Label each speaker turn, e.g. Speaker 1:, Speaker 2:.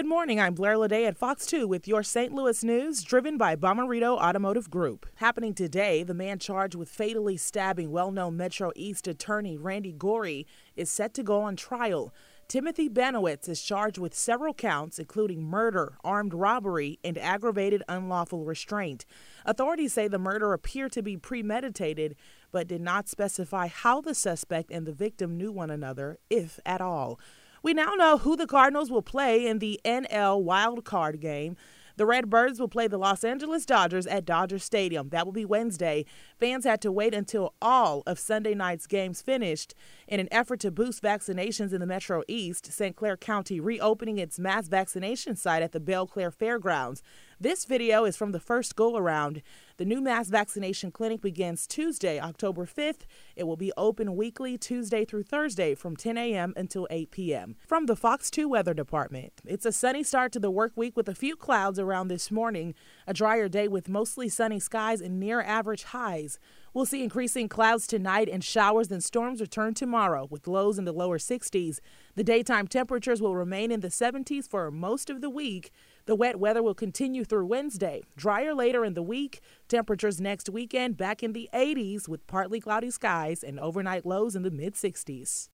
Speaker 1: Good morning. I'm Blair Lede at Fox 2 with your St. Louis news, driven by Bomarito Automotive Group. Happening today, the man charged with fatally stabbing well known Metro East attorney Randy Gori is set to go on trial. Timothy Banowetz is charged with several counts, including murder, armed robbery, and aggravated unlawful restraint. Authorities say the murder appeared to be premeditated, but did not specify how the suspect and the victim knew one another, if at all. We now know who the Cardinals will play in the NL Wild Card game. The Redbirds will play the Los Angeles Dodgers at Dodger Stadium. That will be Wednesday. Fans had to wait until all of Sunday night's games finished in an effort to boost vaccinations in the Metro East. St. Clair County reopening its mass vaccination site at the Belle-Clair Fairgrounds. This video is from the first go around. The new mass vaccination clinic begins Tuesday, October 5th. It will be open weekly Tuesday through Thursday from 10 a.m. until 8 p.m. From the Fox 2 Weather Department, it's a sunny start to the work week with a few clouds around this morning. A drier day with mostly sunny skies and near average highs. We'll see increasing clouds tonight and showers and storms return tomorrow with lows in the lower 60s. The daytime temperatures will remain in the 70s for most of the week. The wet weather will continue through Wednesday. Drier later in the week. Temperatures next weekend back in the 80s with partly cloudy skies and overnight lows in the mid 60s.